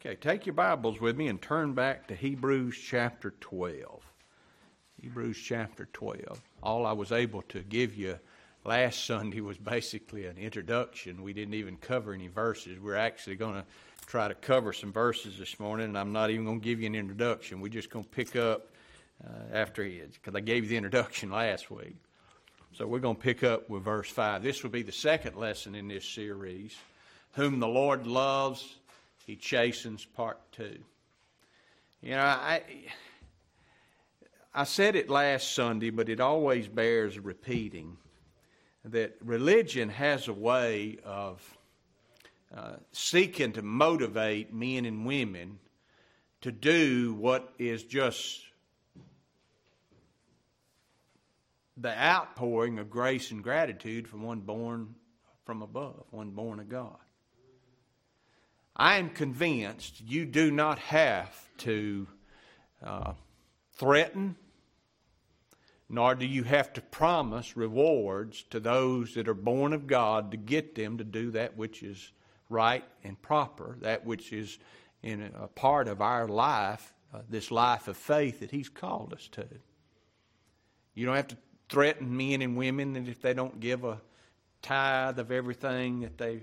Okay, take your Bibles with me and turn back to Hebrews chapter 12. Hebrews chapter 12. All I was able to give you last Sunday was basically an introduction. We didn't even cover any verses. We're actually going to try to cover some verses this morning, and I'm not even going to give you an introduction. We're just going to pick up uh, after he because I gave you the introduction last week. So we're going to pick up with verse 5. This will be the second lesson in this series. Whom the Lord loves, he chastens, part two. You know, I. I said it last Sunday, but it always bears repeating that religion has a way of uh, seeking to motivate men and women to do what is just the outpouring of grace and gratitude from one born from above, one born of God. I am convinced you do not have to uh, threaten, nor do you have to promise rewards to those that are born of God to get them to do that which is right and proper, that which is in a part of our life, uh, this life of faith that He's called us to. You don't have to threaten men and women that if they don't give a tithe of everything that they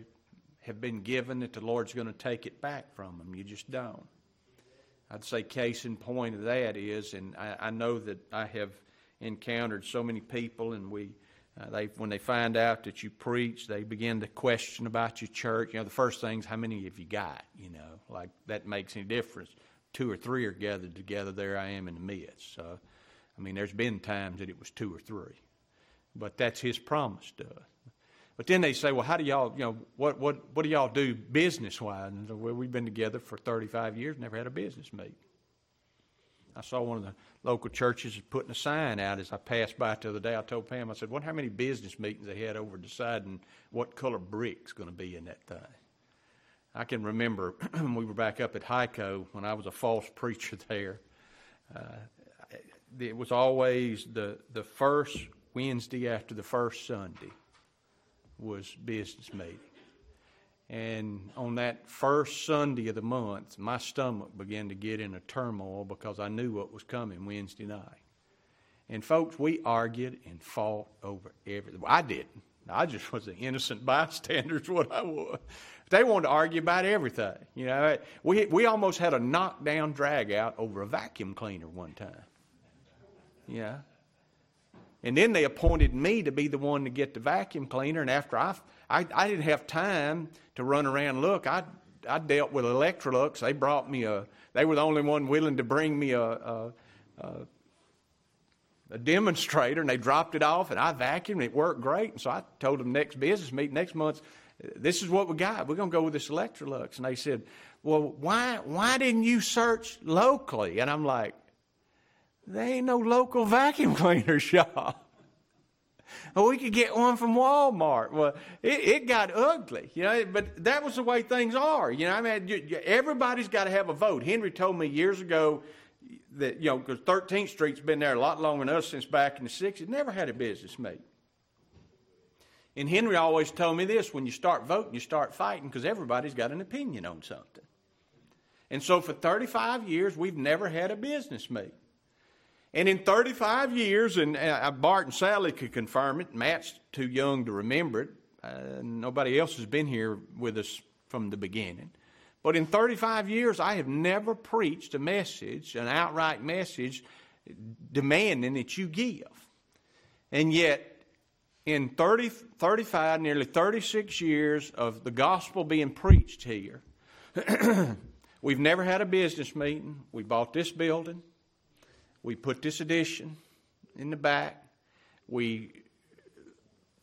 have been given that the Lord's going to take it back from them. You just don't. I'd say case in point of that is, and I, I know that I have encountered so many people, and we, uh, they when they find out that you preach, they begin to question about your church. You know, the first thing's how many have you got? You know, like that makes any difference. Two or three are gathered together. There I am in the midst. So, I mean, there's been times that it was two or three, but that's His promise to us. But then they say, well, how do y'all, you know, what, what, what do y'all do business wise? And well, we've been together for 35 years, never had a business meeting. I saw one of the local churches putting a sign out as I passed by the other day. I told Pam, I said, wonder how many business meetings they had over deciding what color brick's going to be in that thing. I can remember we were back up at Hico when I was a false preacher there. Uh, it was always the, the first Wednesday after the first Sunday was business meeting. And on that first Sunday of the month, my stomach began to get in a turmoil because I knew what was coming Wednesday night. And folks, we argued and fought over everything. I didn't. I just was an innocent bystander, is what I was. They wanted to argue about everything. You know, we we almost had a knockdown drag out over a vacuum cleaner one time. Yeah. And then they appointed me to be the one to get the vacuum cleaner. And after I, I, I didn't have time to run around look, I, I dealt with Electrolux. They brought me a, they were the only one willing to bring me a, a, a, a demonstrator, and they dropped it off, and I vacuumed, it worked great. And so I told them next business meeting, next month, this is what we got. We're going to go with this Electrolux. And they said, well, why, why didn't you search locally? And I'm like, there ain't no local vacuum cleaner shop. We could get one from Walmart. Well, it, it, got ugly, you know, but that was the way things are. You know, I mean, you, you, everybody's got to have a vote. Henry told me years ago that, you know, because 13th Street's been there a lot longer than us since back in the 60s, never had a business meeting. And Henry always told me this when you start voting, you start fighting because everybody's got an opinion on something. And so for 35 years, we've never had a business meeting. And in 35 years, and uh, Bart and Sally could confirm it, Matt's too young to remember it. Uh, nobody else has been here with us from the beginning. But in 35 years, I have never preached a message, an outright message, demanding that you give. And yet, in 30, 35, nearly 36 years of the gospel being preached here, we've never had a business meeting. We bought this building. We put this addition in the back. We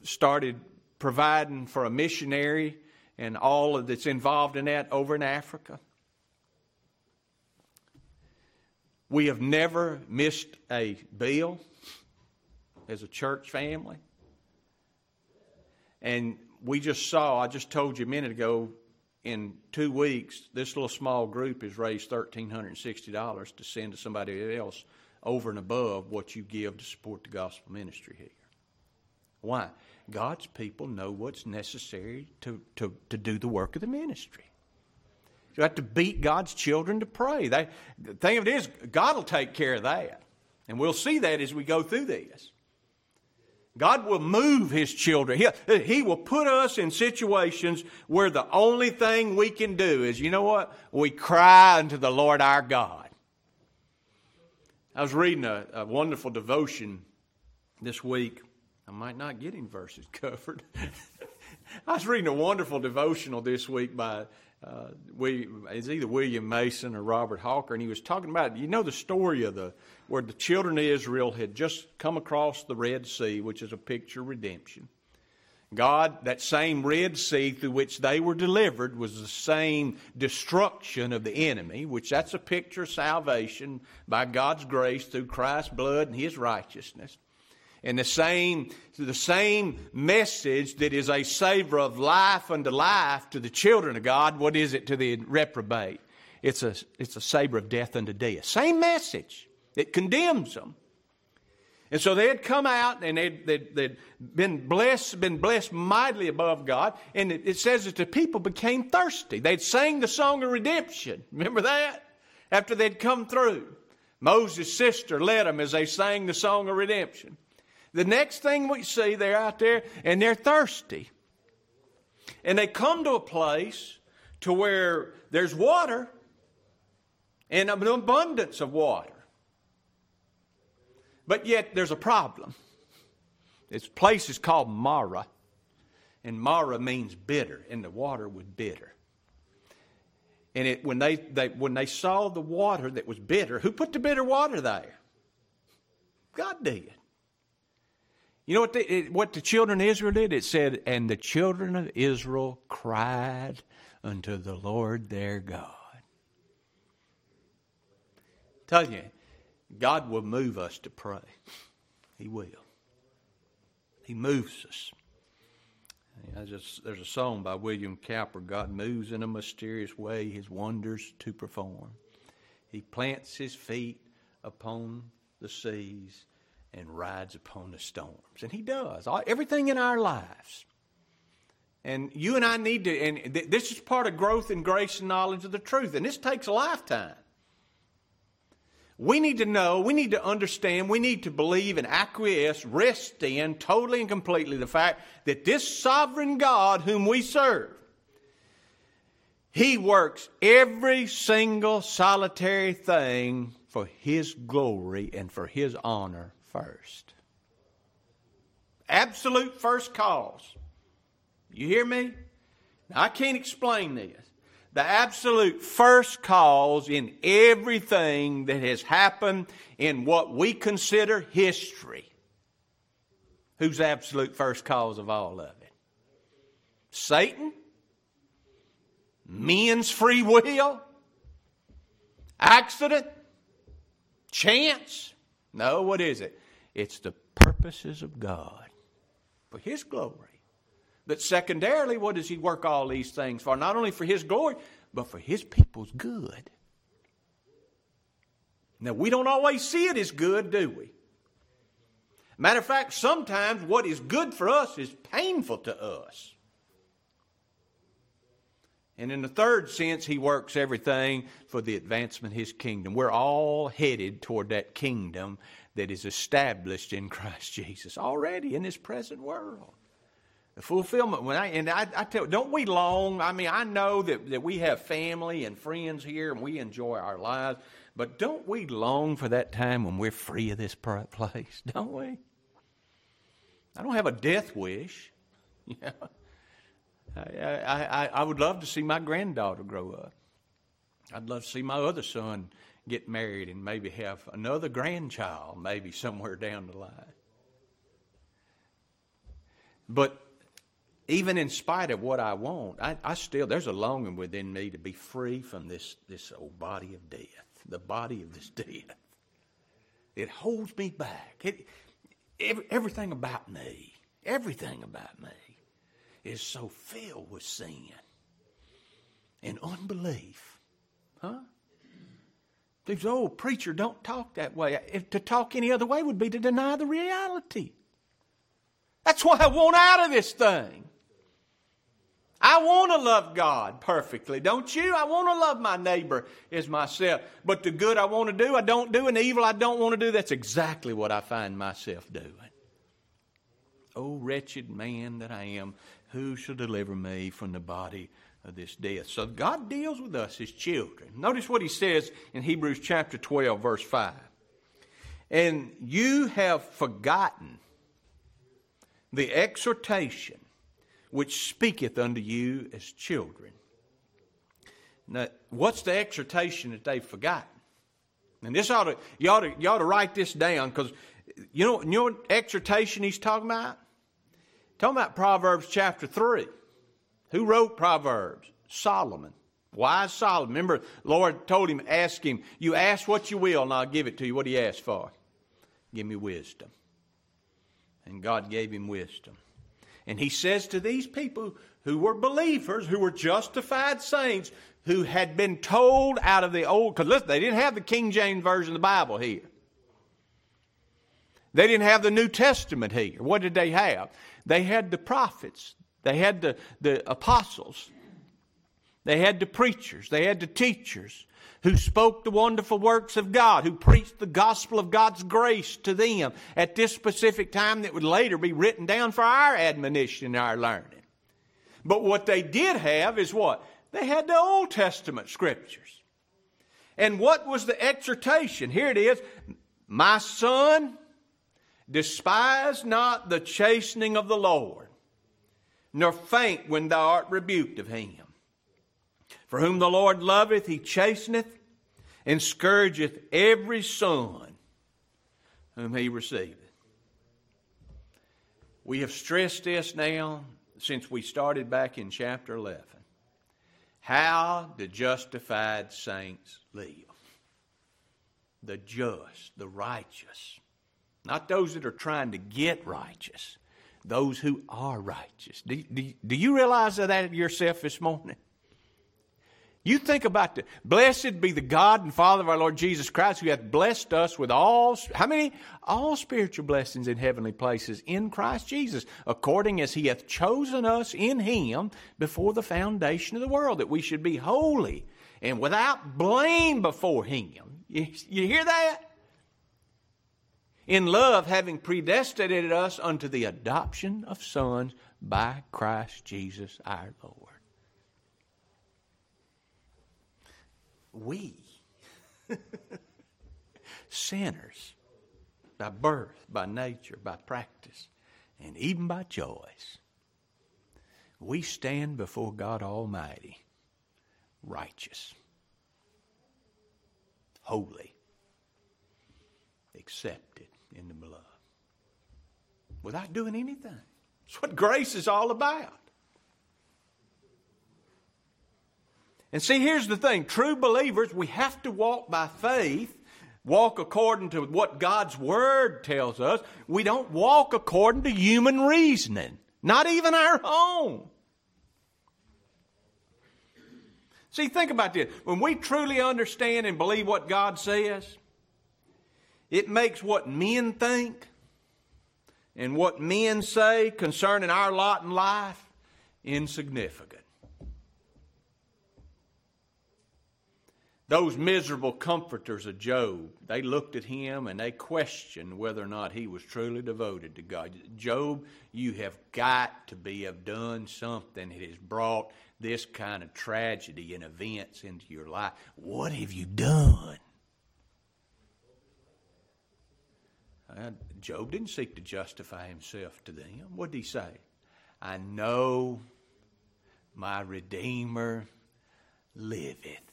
started providing for a missionary and all that's involved in that over in Africa. We have never missed a bill as a church family. And we just saw, I just told you a minute ago, in two weeks, this little small group has raised $1,360 to send to somebody else over and above what you give to support the gospel ministry here. Why? God's people know what's necessary to, to, to do the work of the ministry. You have to beat God's children to pray. They, the thing of it is, God will take care of that. And we'll see that as we go through this. God will move His children. He, he will put us in situations where the only thing we can do is, you know what? We cry unto the Lord our God. I was reading a, a wonderful devotion this week. I might not get in verses covered. I was reading a wonderful devotional this week by uh, we, it's either William Mason or Robert Hawker, and he was talking about you know the story of the where the children of Israel had just come across the Red Sea, which is a picture of redemption. God, that same Red Sea through which they were delivered, was the same destruction of the enemy, which that's a picture of salvation by God's grace through Christ's blood and His righteousness. And the same, the same message that is a savor of life unto life to the children of God, what is it to the reprobate? It's a, it's a savor of death unto death. Same message. It condemns them. And so they had come out and they'd, they'd, they'd, been blessed, been blessed mightily above God. And it, it, says that the people became thirsty. They'd sang the song of redemption. Remember that? After they'd come through. Moses' sister led them as they sang the song of redemption. The next thing we see, they're out there and they're thirsty. And they come to a place to where there's water and an abundance of water. But yet there's a problem. This place is called Marah. And Marah means bitter, and the water was bitter. And it, when, they, they, when they saw the water that was bitter, who put the bitter water there? God did. You know what the, it, what the children of Israel did? It said, And the children of Israel cried unto the Lord their God. Tell you, God will move us to pray. He will. He moves us. there's a song by William Cowper God moves in a mysterious way his wonders to perform. He plants his feet upon the seas and rides upon the storms. And He does. Everything in our lives. And you and I need to, and this is part of growth in grace and knowledge of the truth. And this takes a lifetime. We need to know, we need to understand, we need to believe and acquiesce, rest in totally and completely the fact that this sovereign God whom we serve, He works every single solitary thing for His glory and for His honor first. Absolute first cause. You hear me? Now, I can't explain this. The absolute first cause in everything that has happened in what we consider history. Who's absolute first cause of all of it? Satan? Men's free will? Accident? Chance? No, what is it? It's the purposes of God for His glory. But secondarily, what does He work all these things for? Not only for His glory, but for His people's good. Now, we don't always see it as good, do we? Matter of fact, sometimes what is good for us is painful to us. And in the third sense, he works everything for the advancement of his kingdom. We're all headed toward that kingdom that is established in Christ Jesus already in this present world. The fulfillment. When I, and I, I tell, don't we long? I mean, I know that, that we have family and friends here, and we enjoy our lives. But don't we long for that time when we're free of this place? Don't we? I don't have a death wish. I, I, I would love to see my granddaughter grow up. I'd love to see my other son get married and maybe have another grandchild, maybe somewhere down the line. But even in spite of what I want, I, I, still there's a longing within me to be free from this this old body of death, the body of this death. It holds me back. It, every, everything about me, everything about me, is so filled with sin and unbelief, huh? These old preacher don't talk that way. If to talk any other way would be to deny the reality. That's why I want out of this thing. I want to love God perfectly, don't you? I want to love my neighbor as myself. But the good I want to do, I don't do, and the evil I don't want to do, that's exactly what I find myself doing. Oh, wretched man that I am, who shall deliver me from the body of this death? So God deals with us as children. Notice what he says in Hebrews chapter 12, verse 5. And you have forgotten the exhortation which speaketh unto you as children. Now, what's the exhortation that they've forgotten? And this ought to, you ought to, you ought to write this down because you know, you know what exhortation he's talking about? Talking about Proverbs chapter 3. Who wrote Proverbs? Solomon. Wise Solomon. Remember, Lord told him, ask him, you ask what you will and I'll give it to you. What he ask for? Give me wisdom. And God gave him wisdom. And he says to these people who were believers, who were justified saints, who had been told out of the old, because listen, they didn't have the King James Version of the Bible here. They didn't have the New Testament here. What did they have? They had the prophets, they had the, the apostles, they had the preachers, they had the teachers, who spoke the wonderful works of God, who preached the gospel of God's grace to them at this specific time that would later be written down for our admonition and our learning. But what they did have is what? They had the Old Testament scriptures. And what was the exhortation? Here it is My son, despise not the chastening of the Lord, nor faint when thou art rebuked of him. For whom the Lord loveth, he chasteneth and scourgeth every son whom he receiveth. We have stressed this now since we started back in chapter 11. How the justified saints live. The just, the righteous. Not those that are trying to get righteous, those who are righteous. Do, do, do you realize that yourself this morning? You think about the blessed be the God and Father of our Lord Jesus Christ, who hath blessed us with all how many all spiritual blessings in heavenly places in Christ Jesus, according as He hath chosen us in Him before the foundation of the world, that we should be holy and without blame before Him. You, you hear that? In love, having predestinated us unto the adoption of sons by Christ Jesus our Lord. We, sinners, by birth, by nature, by practice, and even by choice, we stand before God Almighty righteous, holy, accepted in the beloved, without doing anything. That's what grace is all about. And see, here's the thing true believers, we have to walk by faith, walk according to what God's Word tells us. We don't walk according to human reasoning, not even our own. See, think about this. When we truly understand and believe what God says, it makes what men think and what men say concerning our lot in life insignificant. Those miserable comforters of Job, they looked at him and they questioned whether or not he was truly devoted to God. Job, you have got to be have done something that has brought this kind of tragedy and events into your life. What have you done? Uh, Job didn't seek to justify himself to them. What did he say? I know my Redeemer liveth.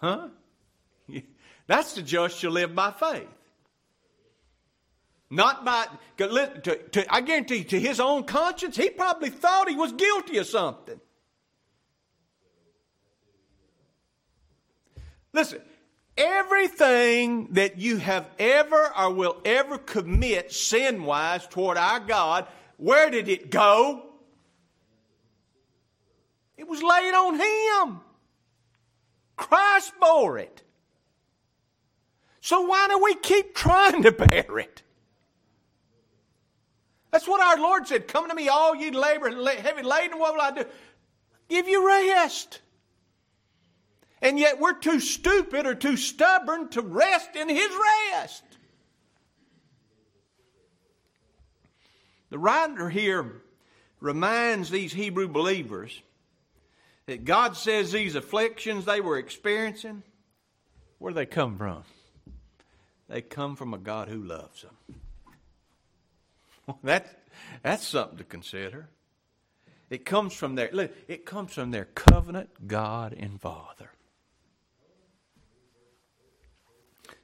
Huh? That's the just shall live by faith. Not by, to, to, I guarantee to his own conscience, he probably thought he was guilty of something. Listen, everything that you have ever or will ever commit sin wise toward our God, where did it go? It was laid on him. Christ bore it. So why do we keep trying to bear it? That's what our Lord said. Come to me, all ye labor heavy laden. What will I do? give you rest. And yet we're too stupid or too stubborn to rest in His rest. The writer here reminds these Hebrew believers that God says these afflictions they were experiencing, where do they come from? They come from a God who loves them. That, that's something to consider. It comes from their look, it comes from their covenant God and Father.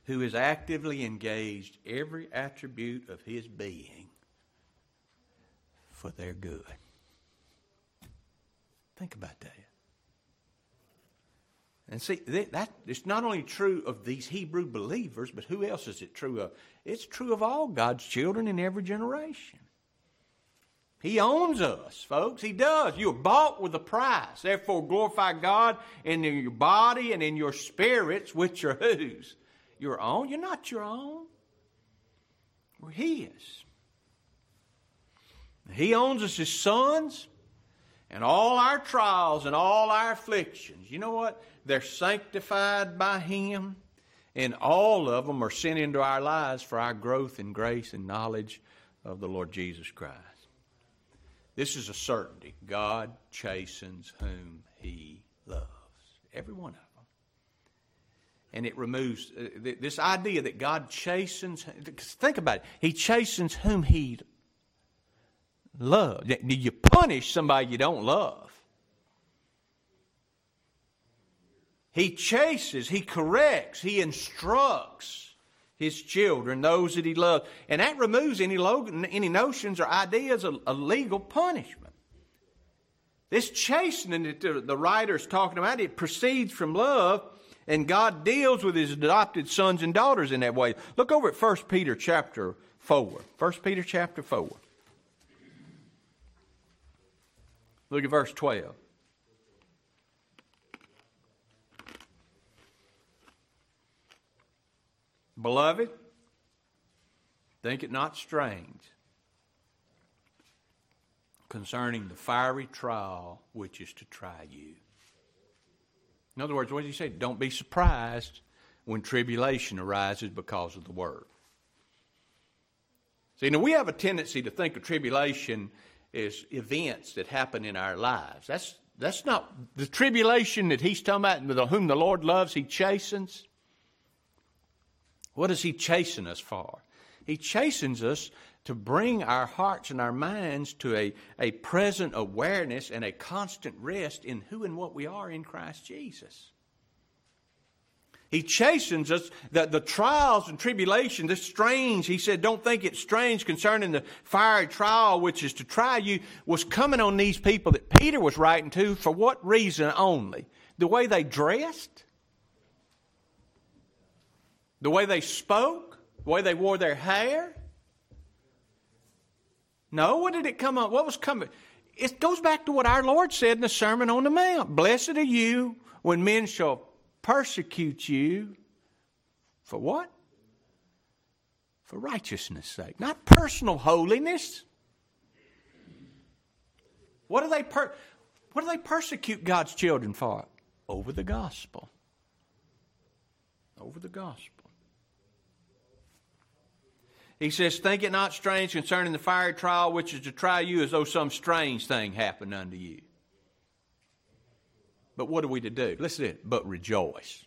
Who is actively engaged every attribute of his being for their good. Think about that. And see, that, it's not only true of these Hebrew believers, but who else is it true of? It's true of all God's children in every generation. He owns us, folks. He does. You're bought with a price. Therefore, glorify God in your body and in your spirits, which are whose? Your own. You're not your own. We're His. He owns us as sons, and all our trials and all our afflictions. You know what? They're sanctified by Him, and all of them are sent into our lives for our growth in grace and knowledge of the Lord Jesus Christ. This is a certainty. God chastens whom He loves. Every one of them. And it removes uh, this idea that God chastens. Think about it. He chastens whom He loves. Do You punish somebody you don't love. He chases, he corrects, he instructs his children, those that he loves. And that removes any, any notions or ideas of, of legal punishment. This chastening that the, the writer is talking about, it proceeds from love, and God deals with his adopted sons and daughters in that way. Look over at 1 Peter chapter 4. 1 Peter chapter 4. Look at verse 12. Beloved, think it not strange concerning the fiery trial which is to try you. In other words, what does he say? Don't be surprised when tribulation arises because of the word. See, now we have a tendency to think of tribulation as events that happen in our lives. That's, that's not the tribulation that he's talking about, whom the Lord loves, he chastens. What is He chasing us for? He chastens us to bring our hearts and our minds to a, a present awareness and a constant rest in who and what we are in Christ Jesus. He chastens us, that the trials and tribulation, this strange, he said, don't think it's strange concerning the fiery trial which is to try you, was coming on these people that Peter was writing to for what reason only? The way they dressed? The way they spoke? The way they wore their hair? No, what did it come up? What was coming? It goes back to what our Lord said in the Sermon on the Mount. Blessed are you when men shall persecute you. For what? For righteousness' sake. Not personal holiness. What do they per- what do they persecute God's children for? Over the gospel. Over the gospel. He says, Think it not strange concerning the fiery trial which is to try you as though some strange thing happened unto you. But what are we to do? Listen to it. But rejoice.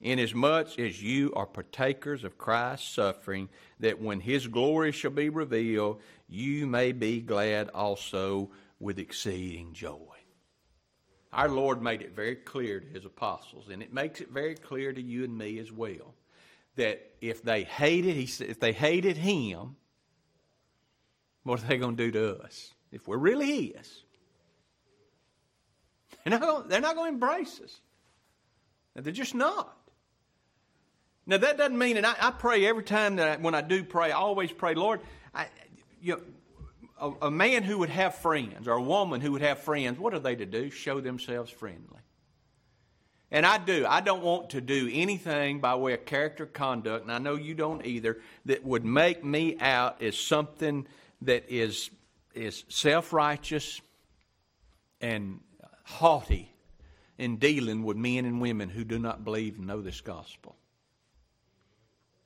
Inasmuch as you are partakers of Christ's suffering, that when his glory shall be revealed, you may be glad also with exceeding joy. Our Lord made it very clear to his apostles, and it makes it very clear to you and me as well that if they hated, he said, if they hated him, what are they going to do to us? If we're really his, they're not going, they're not going to embrace us. They're just not. Now that doesn't mean, and I, I pray every time that I, when I do pray, I always pray, Lord, I, you know, a, a man who would have friends or a woman who would have friends, what are they to do? Show themselves friendly. And I do. I don't want to do anything by way of character conduct, and I know you don't either, that would make me out as something that is, is self righteous, and haughty in dealing with men and women who do not believe and know this gospel.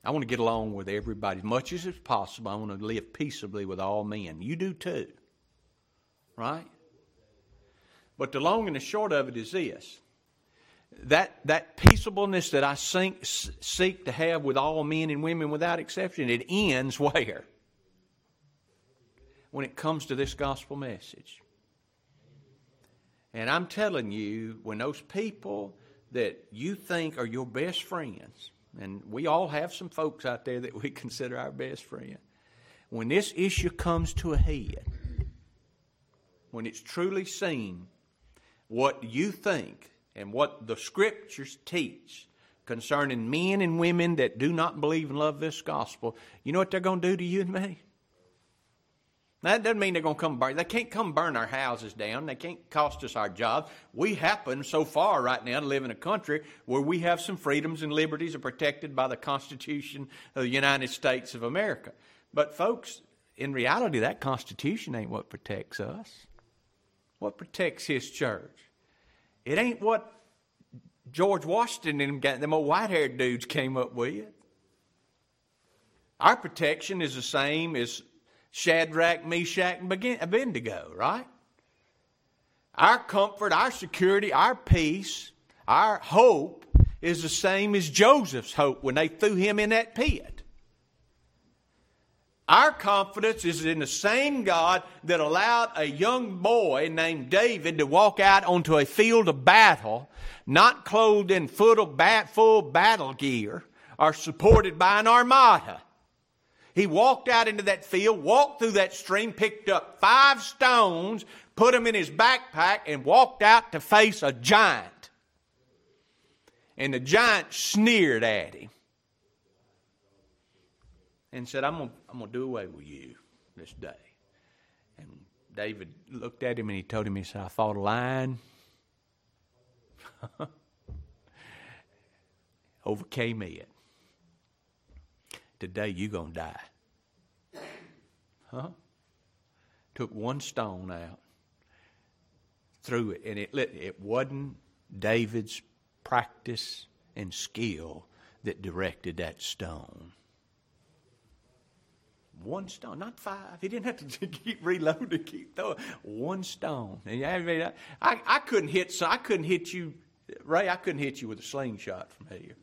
I want to get along with everybody as much as it's possible. I want to live peaceably with all men. You do too. Right? But the long and the short of it is this that, that peaceableness that I seek, seek to have with all men and women without exception, it ends where? When it comes to this gospel message. And I'm telling you, when those people that you think are your best friends, and we all have some folks out there that we consider our best friend, when this issue comes to a head, when it's truly seen what you think and what the scriptures teach concerning men and women that do not believe and love this gospel, you know what they're going to do to you and me? That doesn't mean they're going to come burn. They can't come burn our houses down. They can't cost us our jobs. We happen so far right now to live in a country where we have some freedoms and liberties are protected by the Constitution of the United States of America. But folks, in reality, that Constitution ain't what protects us. What protects His church? It ain't what George Washington and them old white-haired dudes came up with. Our protection is the same as Shadrach, Meshach, and Abednego, right? Our comfort, our security, our peace, our hope is the same as Joseph's hope when they threw him in that pit. Our confidence is in the same God that allowed a young boy named David to walk out onto a field of battle, not clothed in full battle gear or supported by an armada. He walked out into that field, walked through that stream, picked up five stones, put them in his backpack, and walked out to face a giant. And the giant sneered at him and said, I'm going to do away with you this day. And David looked at him and he told him, he said, I fought a lion, overcame it. Today you're going to die. Huh? Took one stone out, threw it, and it, it wasn't David's practice and skill that directed that stone. One stone, not five. He didn't have to keep reloading, keep throwing. One stone. And I, I, I couldn't hit. So I couldn't hit you, Ray. I couldn't hit you with a slingshot from here.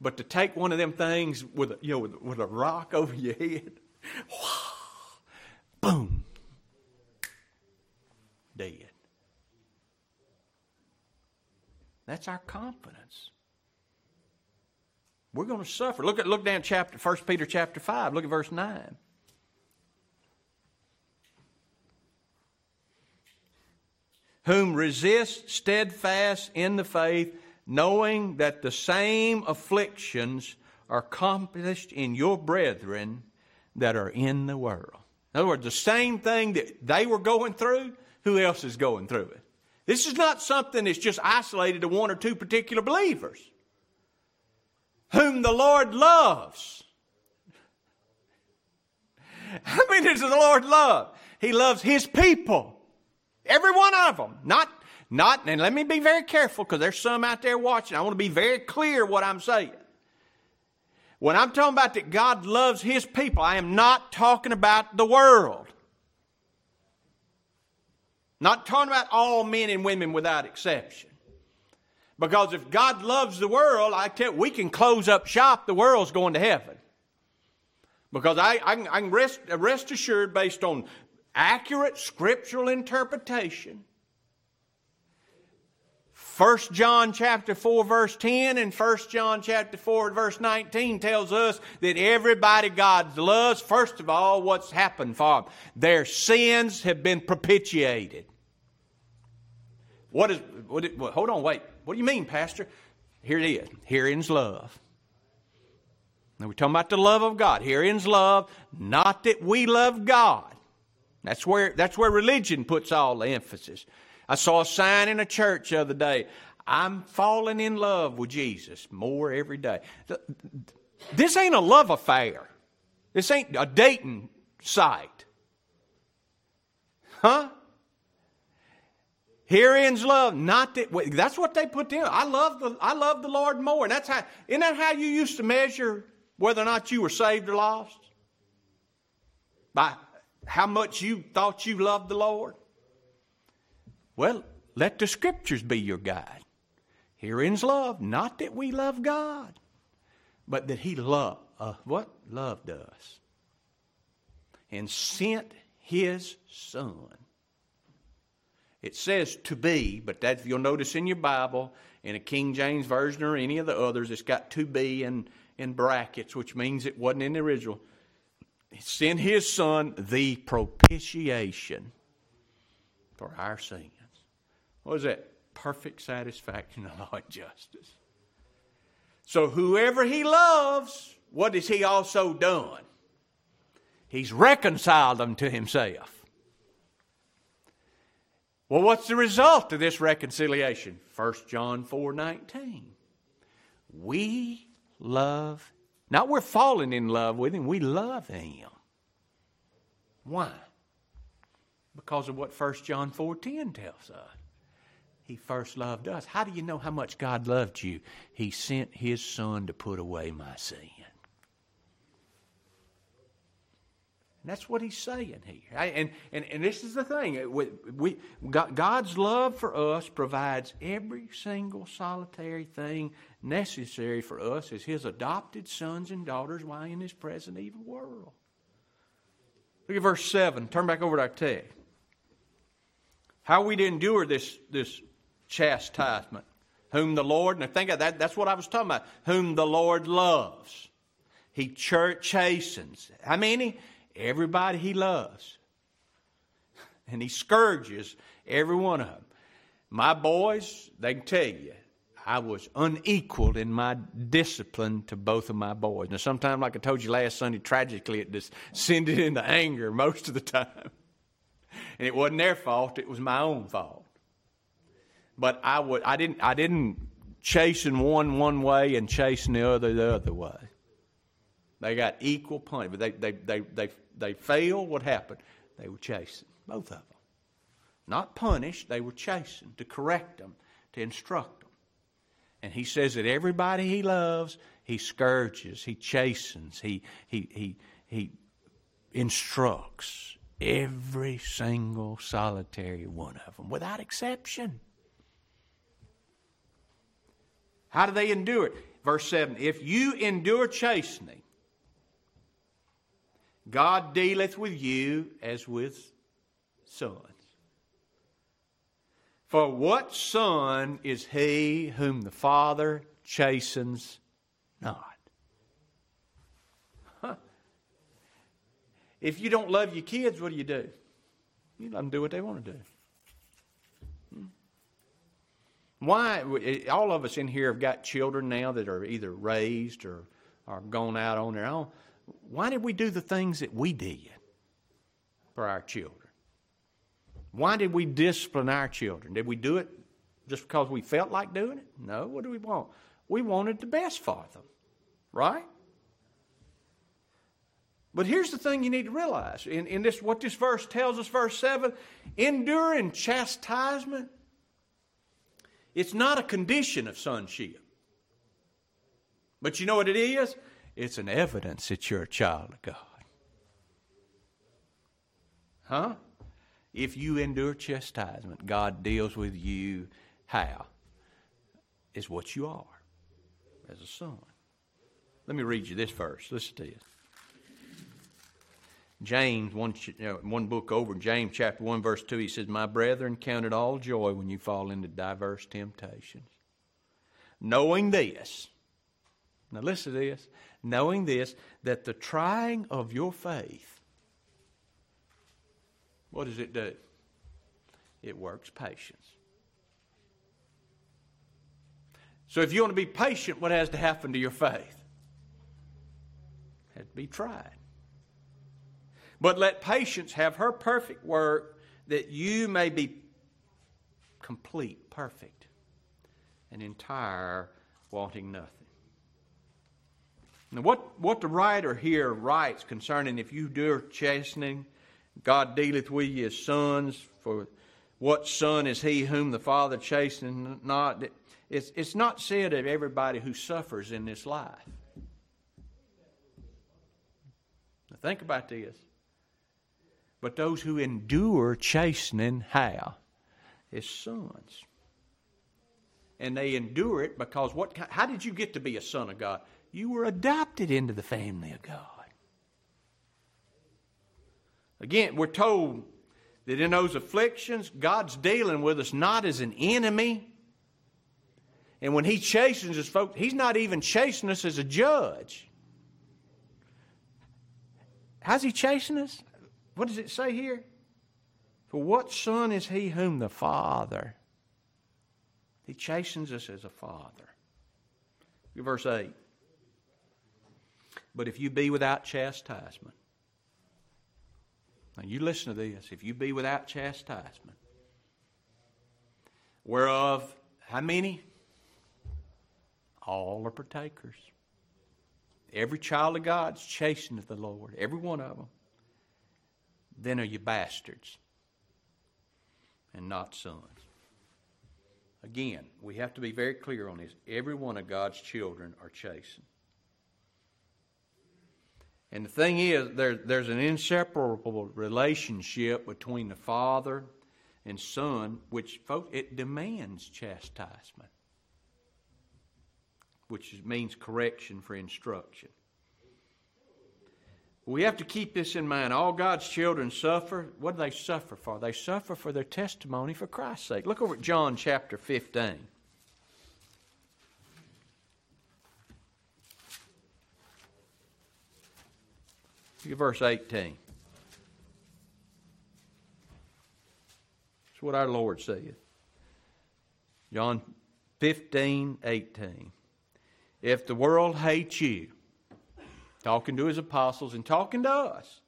But to take one of them things with a, you know, with, with a rock over your head, boom, dead. That's our confidence. We're going to suffer. Look at look down chapter 1 Peter chapter 5. Look at verse 9. Whom resist steadfast in the faith knowing that the same afflictions are accomplished in your brethren that are in the world. In other words, the same thing that they were going through, who else is going through it? This is not something that's just isolated to one or two particular believers. Whom the Lord loves. How many does the Lord love? He loves His people. Every one of them. Not not, and let me be very careful because there's some out there watching. I want to be very clear what I'm saying. When I'm talking about that God loves His people, I am not talking about the world. Not talking about all men and women without exception. Because if God loves the world, I tell we can close up shop, the world's going to heaven. Because I, I, can, I can rest, rest assured, based on accurate scriptural interpretation, 1 John chapter 4 verse 10 and 1 John chapter 4 verse 19 tells us that everybody God loves, first of all, what's happened for them? Their sins have been propitiated. What is, what, hold on, wait. What do you mean, Pastor? Here it is. Herein's love. Now we're talking about the love of God. Herein's love, not that we love God. That's where, that's where religion puts all the emphasis. I saw a sign in a church the other day. I'm falling in love with Jesus more every day. This ain't a love affair. This ain't a dating site. Huh? Herein's love, not that that's what they put in. I love the I love the Lord more, and that's how. Isn't that how you used to measure whether or not you were saved or lost? By how much you thought you loved the Lord. Well, let the Scriptures be your guide. Herein's love, not that we love God, but that He loved uh, what loved us and sent His Son it says to be, but that you'll notice in your Bible, in a King James version or any of the others, it's got to be in, in brackets, which means it wasn't in the original. He sent his son the propitiation for our sins. What is that? Perfect satisfaction of law and justice. So whoever he loves, what has he also done? He's reconciled them to himself. Well, what's the result of this reconciliation? 1 John 4 19. We love, not we're falling in love with Him, we love Him. Why? Because of what 1 John 4 10 tells us. He first loved us. How do you know how much God loved you? He sent His Son to put away my sin. That's what he's saying here. And, and, and this is the thing. We, we, God's love for us provides every single solitary thing necessary for us as his adopted sons and daughters while in this present evil world. Look at verse 7. Turn back over to our text. How we to endure this, this chastisement. Whom the Lord, and think that, that's what I was talking about. Whom the Lord loves. He chastens. How many? Everybody he loves. And he scourges every one of them. My boys, they can tell you, I was unequaled in my discipline to both of my boys. Now, sometimes, like I told you last Sunday, tragically, it descended into anger most of the time. And it wasn't their fault, it was my own fault. But I, would, I, didn't, I didn't chasten one one way and chasten the other the other way. They got equal punishment. They, they, they, they, they fail, What happened? They were chastened, both of them. Not punished, they were chastened to correct them, to instruct them. And he says that everybody he loves, he scourges, he chastens, he, he, he, he instructs every single solitary one of them without exception. How do they endure it? Verse 7 If you endure chastening, God dealeth with you as with sons. For what son is he whom the Father chastens not? If you don't love your kids, what do you do? You let them do what they want to do. Hmm. Why? All of us in here have got children now that are either raised or are gone out on their own why did we do the things that we did for our children? Why did we discipline our children? Did we do it just because we felt like doing it? No. What do we want? We wanted the best for them, right? But here's the thing you need to realize in, in this what this verse tells us, verse 7 enduring chastisement, it's not a condition of sonship. But you know what it is? It's an evidence that you're a child of God. Huh? If you endure chastisement, God deals with you how? Is what you are as a son. Let me read you this verse. Listen to this. James, one, uh, one book over, James chapter 1, verse 2, he says, My brethren, count it all joy when you fall into diverse temptations. Knowing this, now listen to this, knowing this, that the trying of your faith, what does it do? It works patience. So if you want to be patient, what has to happen to your faith? It has to be tried. But let patience have her perfect work that you may be complete, perfect, and entire, wanting nothing. Now, what, what the writer here writes concerning if you do chastening, God dealeth with you as sons, for What son is he whom the Father chasteneth not? It's, it's not said of everybody who suffers in this life. Now think about this. But those who endure chastening, how? As sons. And they endure it because what? How did you get to be a son of God? You were adopted into the family of God. Again, we're told that in those afflictions, God's dealing with us not as an enemy. And when He chastens us, folks, He's not even chastening us as a judge. How's He chastening us? What does it say here? For what son is He whom the Father? He chastens us as a father. Verse 8. But if you be without chastisement, now you listen to this. If you be without chastisement, whereof how many? All are partakers. Every child of God's chasteneth the Lord, every one of them. Then are you bastards and not sons. Again, we have to be very clear on this. Every one of God's children are chastened. And the thing is, there, there's an inseparable relationship between the father and son, which, folks, it demands chastisement, which means correction for instruction. We have to keep this in mind. All God's children suffer. What do they suffer for? They suffer for their testimony for Christ's sake. Look over at John chapter 15. Look at verse 18. That's what our Lord said. John 15, 18. If the world hates you, talking to his apostles and talking to us,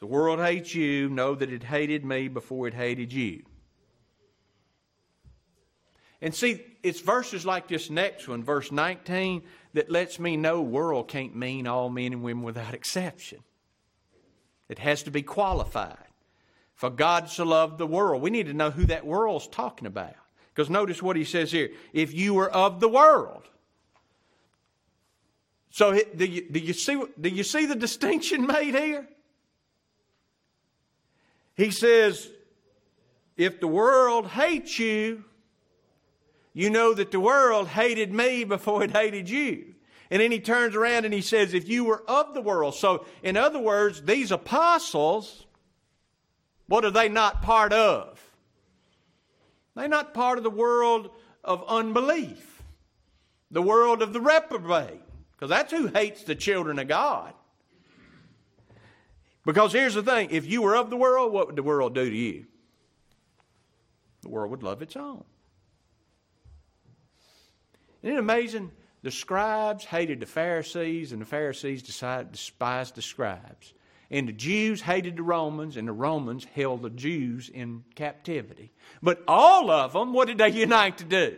the world hates you, know that it hated me before it hated you. And see, it's verses like this next one, verse 19, that lets me know world can't mean all men and women without exception. It has to be qualified. For God so loved the world. We need to know who that world's talking about. Because notice what he says here. If you were of the world. So do you, do you, see, do you see the distinction made here? He says, if the world hates you, you know that the world hated me before it hated you. And then he turns around and he says, If you were of the world. So, in other words, these apostles, what are they not part of? They're not part of the world of unbelief, the world of the reprobate, because that's who hates the children of God. Because here's the thing if you were of the world, what would the world do to you? The world would love its own. Isn't it amazing? The scribes hated the Pharisees, and the Pharisees decided, despised the scribes. And the Jews hated the Romans, and the Romans held the Jews in captivity. But all of them, what did they unite to do?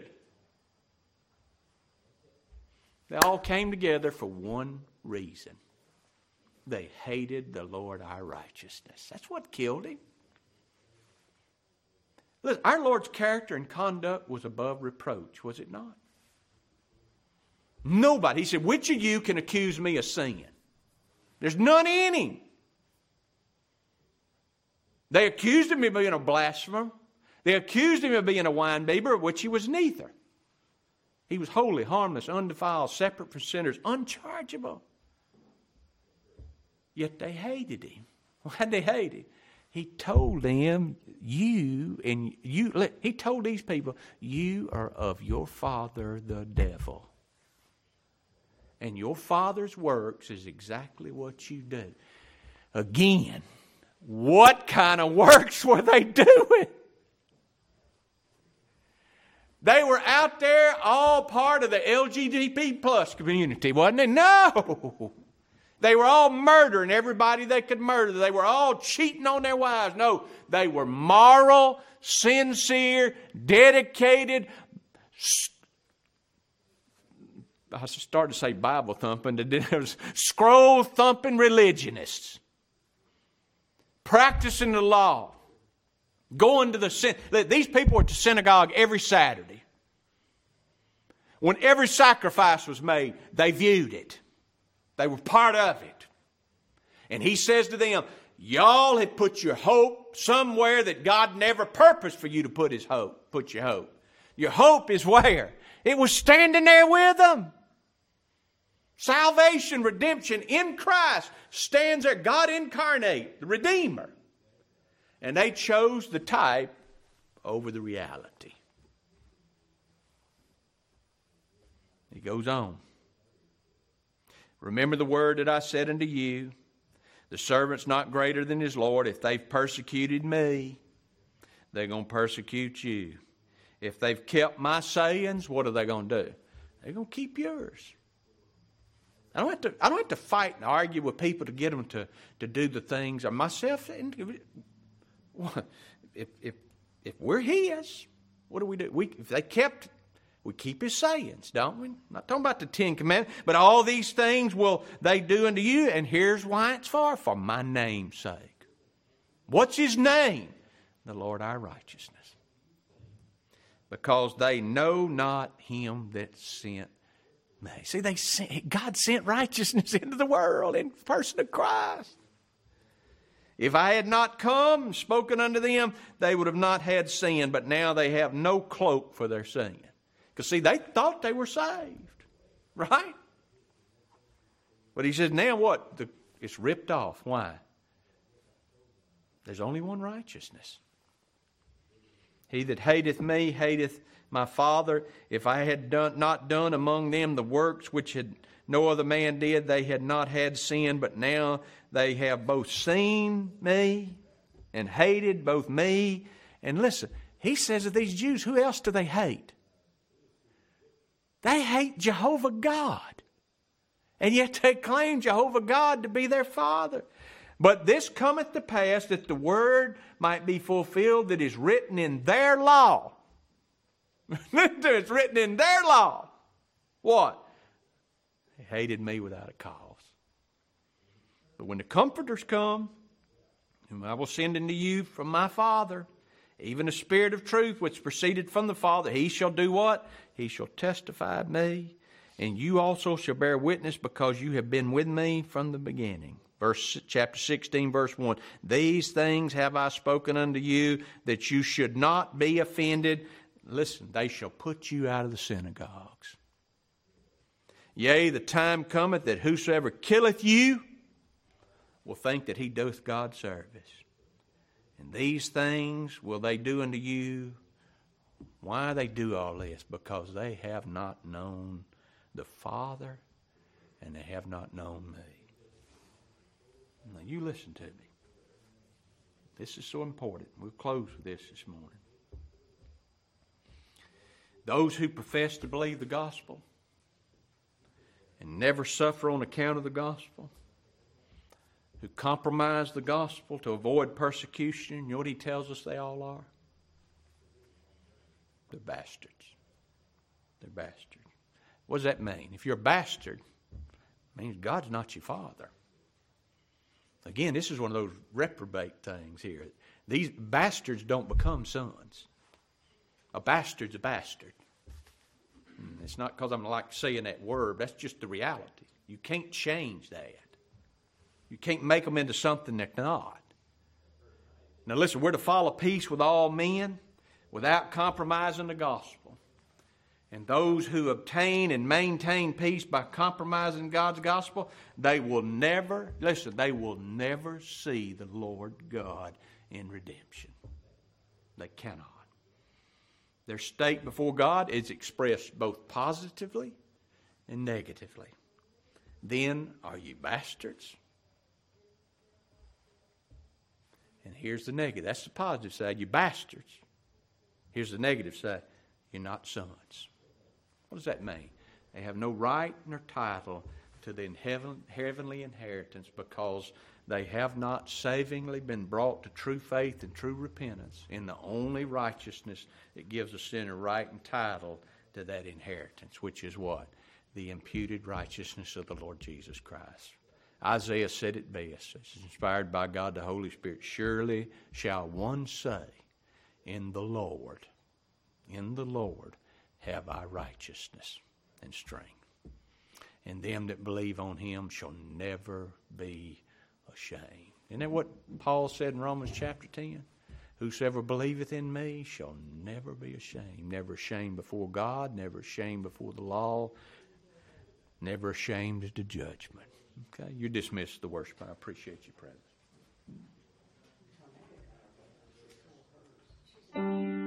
They all came together for one reason they hated the Lord our righteousness. That's what killed him. Listen, our Lord's character and conduct was above reproach, was it not? Nobody. He said, Which of you can accuse me of sin? There's none in him. They accused him of being a blasphemer. They accused him of being a winebibber, which he was neither. He was holy, harmless, undefiled, separate from sinners, unchargeable. Yet they hated him. Why'd they hate him? He told them, You and you, he told these people, You are of your father, the devil and your Father's works is exactly what you do. Again, what kind of works were they doing? They were out there all part of the LGBT plus community, wasn't they? No. They were all murdering everybody they could murder. They were all cheating on their wives. No, they were moral, sincere, dedicated, I started to say Bible thumping, there was scroll thumping religionists practicing the law, Going to the these people were to synagogue every Saturday. When every sacrifice was made, they viewed it. They were part of it. And he says to them, Y'all have put your hope somewhere that God never purposed for you to put his hope, put your hope. Your hope is where? It was standing there with them. Salvation, redemption in Christ stands there. God incarnate, the Redeemer. And they chose the type over the reality. He goes on. Remember the word that I said unto you the servant's not greater than his Lord. If they've persecuted me, they're going to persecute you. If they've kept my sayings, what are they going to do? They're going to keep yours. I don't have to, I don't have to fight and argue with people to get them to, to do the things. Or myself, if, if, if we're His, what do we do? We, if they kept we keep his sayings, don't we? I'm not talking about the Ten Commandments, but all these things will they do unto you, and here's why it's for, for my name's sake. What's his name? The Lord our righteousness. Because they know not him that sent See, they sent, God sent righteousness into the world in the person of Christ. If I had not come spoken unto them, they would have not had sin, but now they have no cloak for their sin. Because, see, they thought they were saved, right? But he says, now what? The, it's ripped off. Why? There's only one righteousness. He that hateth me hateth my Father. If I had done, not done among them the works which had no other man did, they had not had sin, but now they have both seen me and hated both me. And listen, he says of these Jews, who else do they hate? They hate Jehovah God. And yet they claim Jehovah God to be their Father. But this cometh to pass that the word might be fulfilled that is written in their law. it's written in their law. What? They hated me without a cause. But when the comforters come, whom I will send unto you from my Father, even the Spirit of truth which proceeded from the Father, he shall do what? He shall testify of me, and you also shall bear witness because you have been with me from the beginning. Verse chapter 16, verse 1. These things have I spoken unto you that you should not be offended. Listen, they shall put you out of the synagogues. Yea, the time cometh that whosoever killeth you will think that he doeth God service. And these things will they do unto you. Why they do all this? Because they have not known the Father and they have not known me. Now, you listen to me. This is so important. We'll close with this this morning. Those who profess to believe the gospel and never suffer on account of the gospel who compromise the gospel to avoid persecution. You know what he tells us they all are? They're bastards. They're bastards. What does that mean? If you're a bastard, it means God's not your father. Again, this is one of those reprobate things here. These bastards don't become sons. A bastard's a bastard. Hmm, it's not because I'm like saying that word, that's just the reality. You can't change that. You can't make them into something they're not. Now, listen, we're to follow peace with all men without compromising the gospel. And those who obtain and maintain peace by compromising God's gospel, they will never, listen, they will never see the Lord God in redemption. They cannot. Their state before God is expressed both positively and negatively. Then are you bastards? And here's the negative. That's the positive side. You bastards. Here's the negative side. You're not sons. What does that mean? They have no right nor title to the heavenly inheritance because they have not savingly been brought to true faith and true repentance in the only righteousness that gives a sinner right and title to that inheritance, which is what? The imputed righteousness of the Lord Jesus Christ. Isaiah said it best. It's inspired by God the Holy Spirit. Surely shall one say In the Lord, in the Lord have I righteousness and strength and them that believe on him shall never be ashamed. Isn't that what Paul said in Romans chapter 10? Whosoever believeth in me shall never be ashamed. Never ashamed before God, never ashamed before the law, never ashamed at the judgment. Okay, you're dismissed the worship. I appreciate your presence.